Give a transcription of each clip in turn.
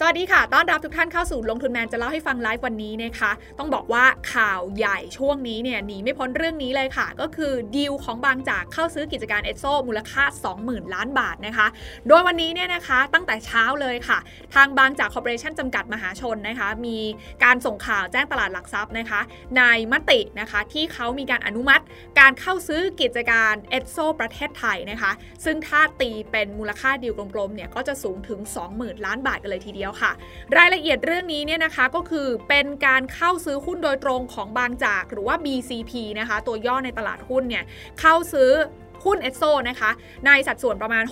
สวัสดีค่ะ ต้อนรับทุกท่านเข้าสู่ลงทุนแมนจะเล่าให้ฟังไลฟ์วันนี้นะคะ ต้องบอกว่าข่าวใหญ่ช่วงนี้เนี่ยหนีไม่พ้นเรื่องนี้เลยค่ะ ก็คือดีลของบางจากเข้าซื้อกิจการเอสโซมูลค่า 20,000 ล้านบาทนะคะ โดยวันนี้เนี่ยนะคะตั้งแต่เช้าเลยค่ะ ทางบางจากคอร์ปอเรชั่นจำกัดมหาชนนะคะ มีการส่งข่าวแจ้งตลาดหลักทรัพย์นะคะในมตินะคะที่เขามีการอนุมัติการเข้าซื้อกิจการเอสโซประเทศไทยนะคะ ซึ่งถ้าตีเป็นมูลค่าดีลกลมๆเนี่ยก็จะสูงถึง 20,000 ล้านบาทกันเลยทีเดียวค่ะ รายละเอียดเรื่องนี้เนี่ยนะคะก็คือเป็นการเข้าซื้อหุ้นโดยตรงของบางจากหรือว่า BCP นะคะ ตัวย่อในตลาดหุ้นเนี่ยเข้าซื้อ หุ้นเอสโซนะคะในสัดส่วนประมาณ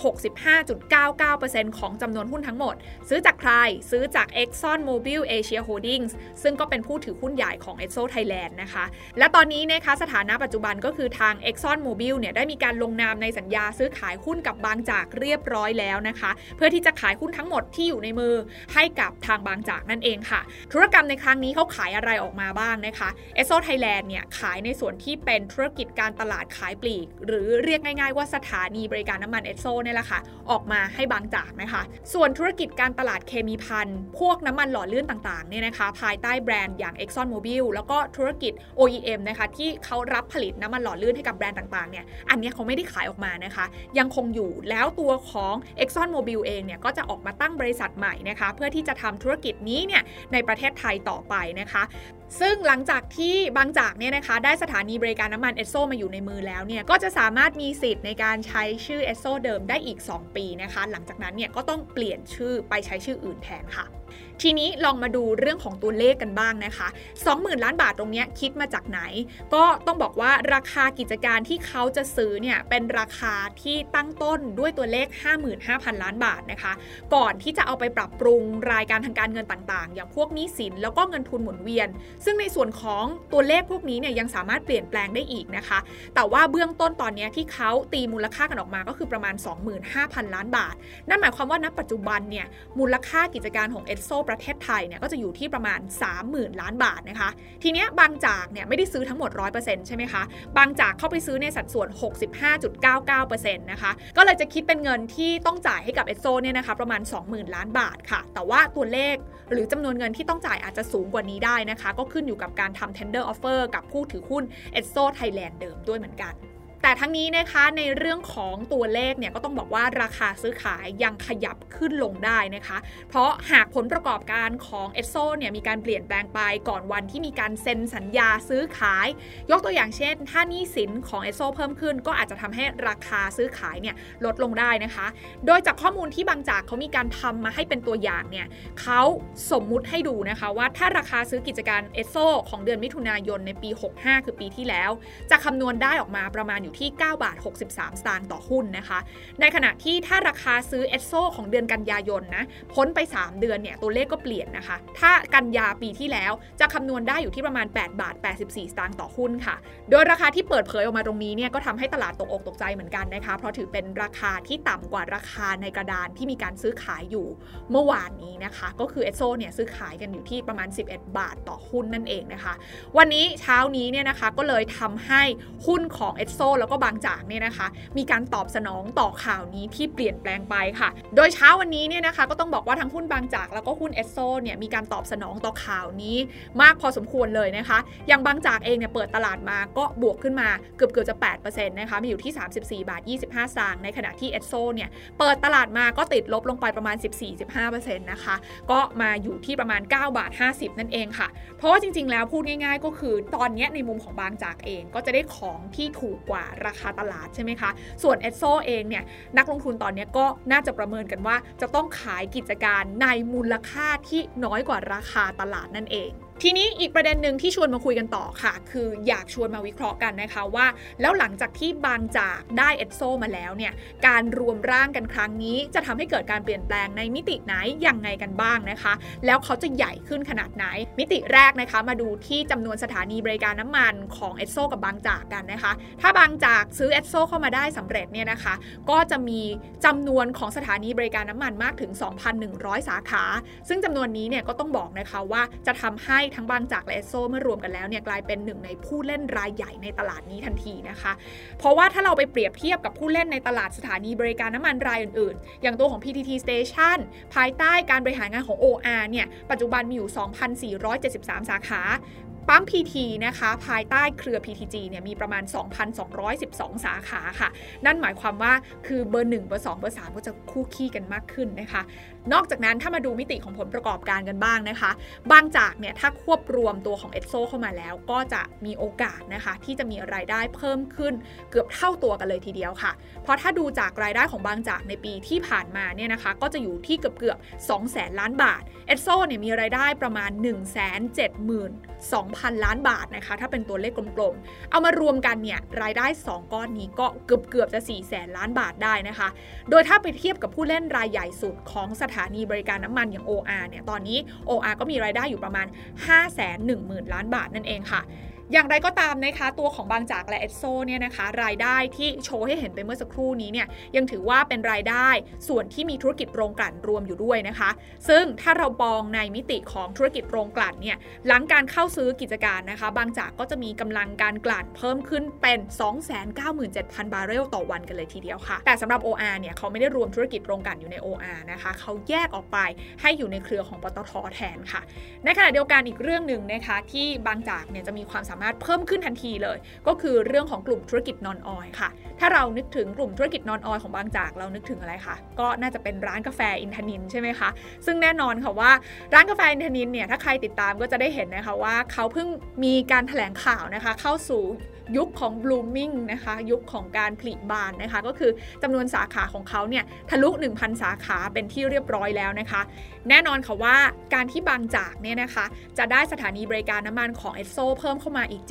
65.99%ของจำนวนหุ้นทั้งหมด ซื้อจากใครซื้อจาก Exxon Mobil Asia Holdings ซึ่งก็เป็นผู้ถือหุ้นใหญ่ของ e x o Thailand นะคะ และตอนนี้นะคะสถานะปัจจุบันก็คือทาง Exxon Mobil เนี่ยได้มีการลงนามในสัญญาซื้อขายหุ้นกับบางจากเรียบร้อยแล้วนะคะ เพื่อที่จะขายหุ้นทั้งหมดที่อยู่ในมือให้กับทางบางจากนั่นเองค่ะ ธุรกรรมในครั้งนี้เขาขายอะไรออกมาบ้างนะคะ e x o Thailand เนี่ยขายในส่วนที่เป็นธุรกิจการตลาดขายปลีก หรือเรียกง่ายๆว่าสถานีบริการน้ำมันเอสโซเนี่ยแหละค่ะ ออกมาให้บางจากนะคะ ส่วนธุรกิจการตลาดเคมีพันพวกน้ำมันหล่อลื่นต่างๆเนี่ยนะคะภายใต้แบรนด์อย่าง Exxon Mobil แล้วก็ธุรกิจ OEM นะคะที่เขารับผลิตน้ำมันหล่อลื่นให้กับแบรนด์ต่างๆเนี่ยอันนี้เขาไม่ได้ขายออกมานะคะ ยังคงอยู่แล้วตัวของ Exxon Mobil เองเนี่ยก็จะออกมาตั้งบริษัทใหม่นะคะ เพื่อที่จะทำธุรกิจนี้เนี่ยในประเทศไทยต่อไปนะคะซึ่งหลังจากที่บางจากเนี่ยนะคะได้สถานีบริการน้ำมันเอสโซมาอยู่ในมือแล้วเนี่ยก็จะสามารถมีสิทธิ์ในการใช้ชื่อเอสโซเดิมได้อีก 2 ปีนะคะ หลังจากนั้นเนี่ยก็ต้องเปลี่ยนชื่อไปใช้ชื่ออื่นแทนค่ะทีนี้ลองมาดูเรื่องของตัวเลขกันบ้างนะคะ 20,000 ล้านบาทตรงนี้คิดมาจากไหน ก็ต้องบอกว่าราคากิจการที่เขาจะซื้อเนี่ยเป็นราคาที่ตั้งต้นด้วยตัวเลข 55,000 ล้านบาทนะคะ ก่อนที่จะเอาไปปรับปรุงรายการทางการเงินต่างๆ อย่างพวกหนี้สินแล้วก็เงินทุนหมุนเวียน ซึ่งในส่วนของตัวเลขพวกนี้เนี่ยยังสามารถเปลี่ยนแปลงได้อีกนะคะ แต่ว่าเบื้องต้นตอนนี้ที่เขาตีมูลค่ากันออกมาก็คือประมาณ 25,000 ล้านบาท นั่นหมายความว่าณปัจจุบันเนี่ยมูลค่ากิจการของเอสโซประเทศไทยเนี่ยก็จะอยู่ที่ประมาณ 30,000 ล้านบาทนะคะ ทีเนี้ยบางจากเนี่ยไม่ได้ซื้อทั้งหมด 100%ใช่ไหมคะ บางจากเข้าไปซื้อในสัดส่วน 65.99%นะคะ ก็เลยจะคิดเป็นเงินที่ต้องจ่ายให้กับเอสโซเนี่ยนะคะประมาณ 20,000 ล้านบาทค่ะ แต่ว่าตัวเลขหรือจำนวนเงินที่ต้องจ่ายอาจจะสูงกว่านี้ได้นะคะ ก็ขึ้นอยู่กับการทำ tender offer กับผู้ถือหุ้นเอสโซไทยแลนด์เดิมด้วยเหมือนกัน แต่ทั้งนี้นะคะในเรื่องของตัวเลขเนี่ยก็ต้องบอกว่าราคาซื้อขายยังขยับขึ้นลงได้นะคะ เพราะหากผลประกอบการของเอสโซเนี่ยมีการเปลี่ยนแปลงไปก่อนวันที่มีการเซ็นสัญญาซื้อขาย ยกตัวอย่างเช่น ถ้านี้สินของเอสโซเพิ่มขึ้น ก็อาจจะทำให้ราคาซื้อขายเนี่ยลดลงได้นะคะ โดยจากข้อมูลที่บางจากเขามีการทำมาให้เป็นตัวอย่างเนี่ยเขาสมมุติให้ดูนะคะว่าถ้าราคาซื้อกิจการเอสโซของเดือนมิถุนายนในปี 65 คือปีที่แล้ว จะคำนวณได้ออกมาประมาณอยู่ที่ 9 บาท 63 สตางค์ต่อหุ้นนะคะ ในขณะที่ถ้าราคาซื้อเอสโซของเดือนกันยายนนะ พ้นไป 3 เดือนเนี่ย ตัวเลขก็เปลี่ยนนะคะ ถ้ากันยาปีที่แล้วจะคำนวณได้อยู่ที่ประมาณ 8 บาท 84 สตางค์ต่อหุ้นค่ะ โดยราคาที่เปิดเผยออกมาตรงนี้เนี่ยก็ทำให้ตลาดตกอกตกใจเหมือนกันนะคะ เพราะถือเป็นราคาที่ต่ำกว่าราคาในกระดานที่มีการซื้อขายอยู่เมื่อวานนี้นะคะ ก็คือเอสโซเนี่ยซื้อขายกันอยู่ที่ประมาณ 11 บาทต่อหุ้นนั่นเองนะคะ วันนี้เช้านี้เนี่ยนะคะก็เลยทำให้หุ้นของเอสโซแล้วก็บางจากเนี่ยนะคะ มีการตอบสนองต่อข่าวนี้ที่เปลี่ยนแปลงไปค่ะ โดยเช้าวันนี้เนี่ยนะคะก็ต้องบอกว่าทั้งหุ้นบางจากแล้วก็หุ้นเอสโซเนี่ยมีการตอบสนองต่อข่าวนี้ มากพอสมควรเลยนะคะ อย่างบางจากเองเนี่ยเปิดตลาดมาก็บวกขึ้นมาเกือบเกือบจะ8%นะคะมีอยู่ที่ 34 บาท 25สตางค์ในขณะที่เอสโซเนี่ยเปิดตลาดมาก็ติดลบลงไปประมาณ 14-15%นะคะก็มาอยู่ที่ประมาณ 9 บาท 50 นั่นเองค่ะ เพราะว่าจริง ๆ แล้วพูดง่าย ๆ ก็คือตอนนี้ในมุมของบางจากเองก็จะได้ของที่ถูกกว่าราคาตลาดใช่ไหมคะ ส่วนเอสโซเองเนี่ยนักลงทุนตอนนี้ก็น่าจะประเมินกันว่า จะต้องขายกิจการในมูลค่าที่น้อยกว่าราคาตลาดนั่นเอง ทีนี้อีกประเด็นหนึ่งที่ชวนมาคุยกันต่อค่ะ คืออยากชวนมาวิเคราะห์กันนะคะว่า แล้วหลังจากที่บางจากได้เอสโซมาแล้วเนี่ยการรวมร่างกันครั้งนี้ จะทำให้เกิดการเปลี่ยนแปลงในมิติไหนยังไงกันบ้างนะคะ แล้วเขาจะใหญ่ขึ้นขนาดไหน มิติแรกนะคะ มาดูที่จำนวนสถานีบริการน้ำมันของเอสโซกับบางจากกันนะคะ ถ้าบางจากซื้อเอสโซเข้ามาได้สำเร็จเนี่ยนะคะ ก็จะมีจำนวนของสถานีบริการน้ำมันมากถึง 2,100 สาขา ซึ่งจำนวนนี้เนี่ยก็ต้องบอกนะคะว่าจะทำให้ทั้งบางจากและเอสโซเมื่อรวมกันแล้วเนี่ยกลายเป็นหนึ่งในผู้เล่นรายใหญ่ในตลาดนี้ทันทีนะคะ เพราะว่าถ้าเราไปเปรียบเทียบกับผู้เล่นในตลาดสถานีบริการน้ำมันรายอื่นๆ อย่างตัวของ PTT Station ภายใต้การบริหารงานของ OR เนี่ยปัจจุบันมีอยู่ 2,473 สาขา ปั๊ม PT นะคะ ภายใต้เครือ PTG เนี่ยมีประมาณ 2,212 สาขาค่ะ นั่นหมายความว่าคือเบอร์ 1 เบอร์ 2 เบอร์ 3 ก็จะคู่ขี้กันมากขึ้นนะคะ นอกจากนั้นถ้ามาดูมิติของผลประกอบการกันบ้างนะคะ บางจากเนี่ยถ้าควบรวมตัวของเอสโซเข้ามาแล้ว ก็จะมีโอกาสนะคะ ที่จะมีรายได้เพิ่มขึ้นเกือบเท่าตัวกันเลยทีเดียวค่ะ เพราะถ้าดูจากรายได้ของบางจากในปีที่ผ่านมาเนี่ยนะคะ ก็จะอยู่ที่เกือบเกือบ2แสนล้านบาทเอสโซเนี่ยมีรายได้ประมาณ 1 7 2 0 0 0ล้านบาทนะคะ ถ้าเป็นตัวเลขกลมๆ เอามารวมกันเนี่ยรายได้ 2 ก้อนนี้ก็เกือบเกือบจะ4แสนล้านบาทได้นะคะ โดยถ้าไปเทียบกับผู้เล่นรายใหญ่สุดของสถานีบริการน้ำมันอย่าง OR เนี่ยตอนนี้ OR ก็มีรายได้อยู่ประมาณ 5 1 0 0 0 0 ล้านบาทนั่นเองค่ะ อย่างไรก็ตามนะคะตัวของบางจากและเอสโซเนี่ยนะคะรายได้ที่โชว์ให้เห็นไปเมื่อสักครู่นี้เนี่ยยังถือว่าเป็นรายได้ส่วนที่มีธุรกิจโรงกลั่นรวมอยู่ด้วยนะคะ ซึ่งถ้าเรามองในมิติของธุรกิจโรงกลั่นเนี่ยหลังการเข้าซื้อกิจการนะคะ บางจากก็จะมีกำลังการกลั่นเพิ่มขึ้นเป็น 297,000 บาร์เรลต่อวันกันเลยทีเดียวค่ะ แต่สำหรับ OR เนี่ยเขาไม่ได้รวมธุรกิจโรงกลั่นอยู่ใน OR นะคะเขาแยกออกไปให้อยู่ในเครือของปตทแทนค่ะ ในขณะเดียวกันอีกเรื่องหนึ่งนะคะที่บางจากเนี่ยจะมีความสามารถเพิ่มขึ้นทันทีเลย ก็คือเรื่องของกลุ่มธุรกิจนอนออยค่ะ ถ้าเรานึกถึงกลุ่มธุรกิจนอนออยของบางจากเรานึกถึงอะไรคะก็น่าจะเป็นร้านกาแฟอินทนินใช่ไหมคะซึ่งแน่นอนค่ะว่าร้านกาแฟอินทนินเนี่ยถ้าใครติดตามก็จะได้เห็นนะคะว่าเขาเพิ่งมีการถแถลงข่าวนะคะเข้าสู่ ยุคของ blooming นะคะ ยุคของการผลิบานนะคะ ก็คือจำนวนสาขาของเขาเนี่ยทะลุ 1,000 สาขาเป็นที่เรียบร้อยแล้วนะคะ แน่นอนค่ะว่าการที่บางจากเนี่ยนะคะ จะได้สถานีบริการน้ำมันของเอสโซเพิ่มเข้ามาอีก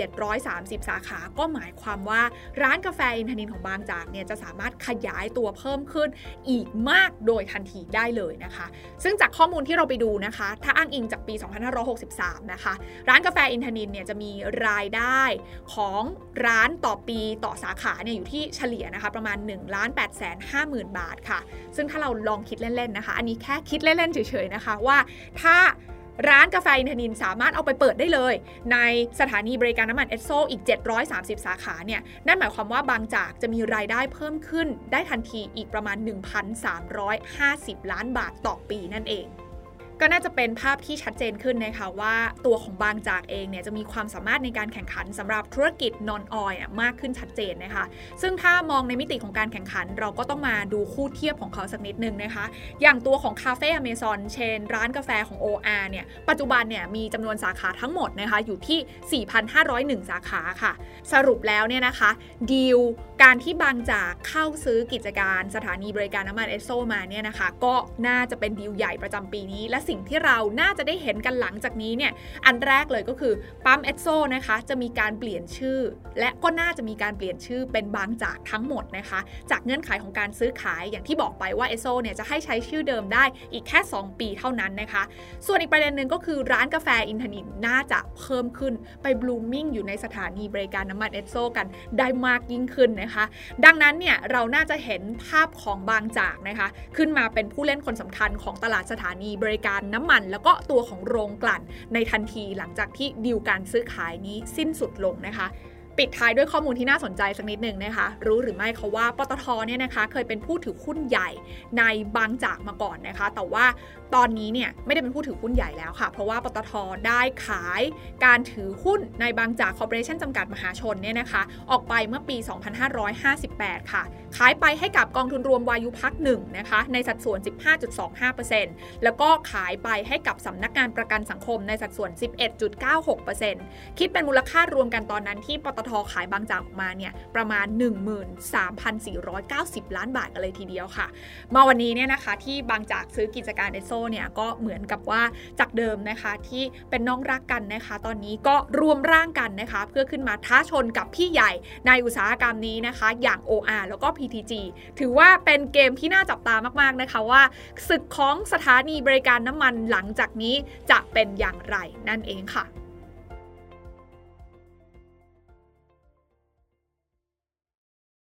730 สาขา ก็หมายความว่าร้านกาแฟอินทนินของบางจากเนี่ยจะสามารถขยายตัวเพิ่มขึ้นอีกมากโดยทันทีได้เลยนะคะ ซึ่งจากข้อมูลที่เราไปดูนะคะ ถ้าอ้างอิงจากปี 2563 นะคะ ร้านกาแฟอินทนินเนี่ยจะมีรายได้ของ ร้านต่อปีต่อสาขาเนี่ยอยู่ที่เฉลี่ยนะคะประมาณ1ล้าน8แสน5หมื่นบาทค่ะ ซึ่งถ้าเราลองคิดเล่นๆนะคะ อันนี้แค่คิดเล่นๆเฉยๆนะคะว่าถ้าร้านกาแฟอินทนินสามารถเอาไปเปิดได้เลย ในสถานีบริการน้ำมันเอสโซอีก 730 สาขาเนี่ย นั่นหมายความว่าบางจากจะมีรายได้เพิ่มขึ้นได้ทันทีอีกประมาณ 1,350 ล้านบาทต่อปีนั่นเอง ก็น่าจะเป็นภาพที่ชัดเจนขึ้นนะคะว่าตัวของบางจากเองเนี่ยจะมีความสามารถในการแข่งขันสำหรับธุรกิจนอนออยมากขึ้นชัดเจนนะคะ ซึ่งถ้ามองในมิติของการแข่งขัน เราก็ต้องมาดูคู่เทียบของเขาสักนิดนึงนะคะ อย่างตัวของคาเฟ่อเมซอนเชน ร้านกาแฟของ OR เนี่ยปัจจุบันเนี่ยมีจำนวนสาขาทั้งหมดนะคะอยู่ที่ 4,501 สาขาค่ะ สรุปแล้วเนี่ยนะคะดีลการที่บางจากเข้าซื้อกิจการสถานีบริการน้ำมันเอสโซมาเนี่ยนะคะก็น่าจะเป็นดีลใหญ่ประจำปีนี้และสิ่งที่เราน่าจะได้เห็นกันหลังจากนี้เนี่ยอันแรกเลยก็คือปั๊มเอสโซนะคะจะมีการเปลี่ยนชื่อ และก็น่าจะมีการเปลี่ยนชื่อเป็นบางจากทั้งหมดนะคะ จากเงื่อนไขของการซื้อขายอย่างที่บอกไปว่าเอสโซเนี่ยจะให้ใช้ชื่อเดิมได้อีกแค่ 2 ปีเท่านั้นนะคะ ส่วนอีกประเด็นหนึ่งก็คือร้านกาแฟอินทนินน่าจะเพิ่มขึ้นไป blooming อยู่ในสถานีบริการน้ำมันเอสโซกันได้มากยิ่งขึ้นนะคะ ดังนั้นเนี่ยเราน่าจะเห็นภาพของบางจากนะคะ ขึ้นมาเป็นผู้เล่นคนสำคัญของตลาดสถานีบริการน้ำมัน แล้วก็ตัวของโรงกลั่นในทันทีหลังจากที่ดีลการซื้อขายนี้สิ้นสุดลงนะคะปิดท้ายด้วยข้อมูลที่น่าสนใจสักนิดหนึ่งนะคะ รู้หรือไม่เขาว่าปตทเนี่ยนะคะ เคยเป็นผู้ถือหุ้นใหญ่ในบางจากมาก่อนนะคะ แต่ว่าตอนนี้เนี่ยไม่ได้เป็นผู้ถือหุ้นใหญ่แล้วค่ะ เพราะว่าปตทได้ขายการถือหุ้นในบางจากคอร์ปอเรชั่นจำกัดมหาชนเนี่ยนะคะ ออกไปเมื่อปี 2558 ค่ะ ขายไปให้กับกองทุนรวมวายุพักหนึ่งนะคะในสัดส่วน 15.25%แล้วก็ขายไปให้กับสำนักงานประกันสังคมในสัดส่วน 11.96%คิดเป็นมูลค่ารวมกันตอนนั้นที่ปตทขายบางจากออกมาเนี่ยประมาณ 13,490 ล้านบาทกันเลยทีเดียวค่ะ มาวันนี้เนี่ยนะคะที่บางจากซื้อกิจการเอสโซเนี่ยก็เหมือนกับว่าจากเดิมนะคะที่เป็นน้องรักกันนะคะ ตอนนี้ก็รวมร่างกันนะคะ เพื่อขึ้นมาท้าชนกับพี่ใหญ่ในอุตสาหกรรมนี้นะคะ อย่าง OR แล้วก็ PTG ถือว่าเป็นเกมที่น่าจับตามากๆนะคะว่าศึกของสถานีบริการน้ำมันหลังจากนี้จะเป็นอย่างไรนั่นเองค่ะ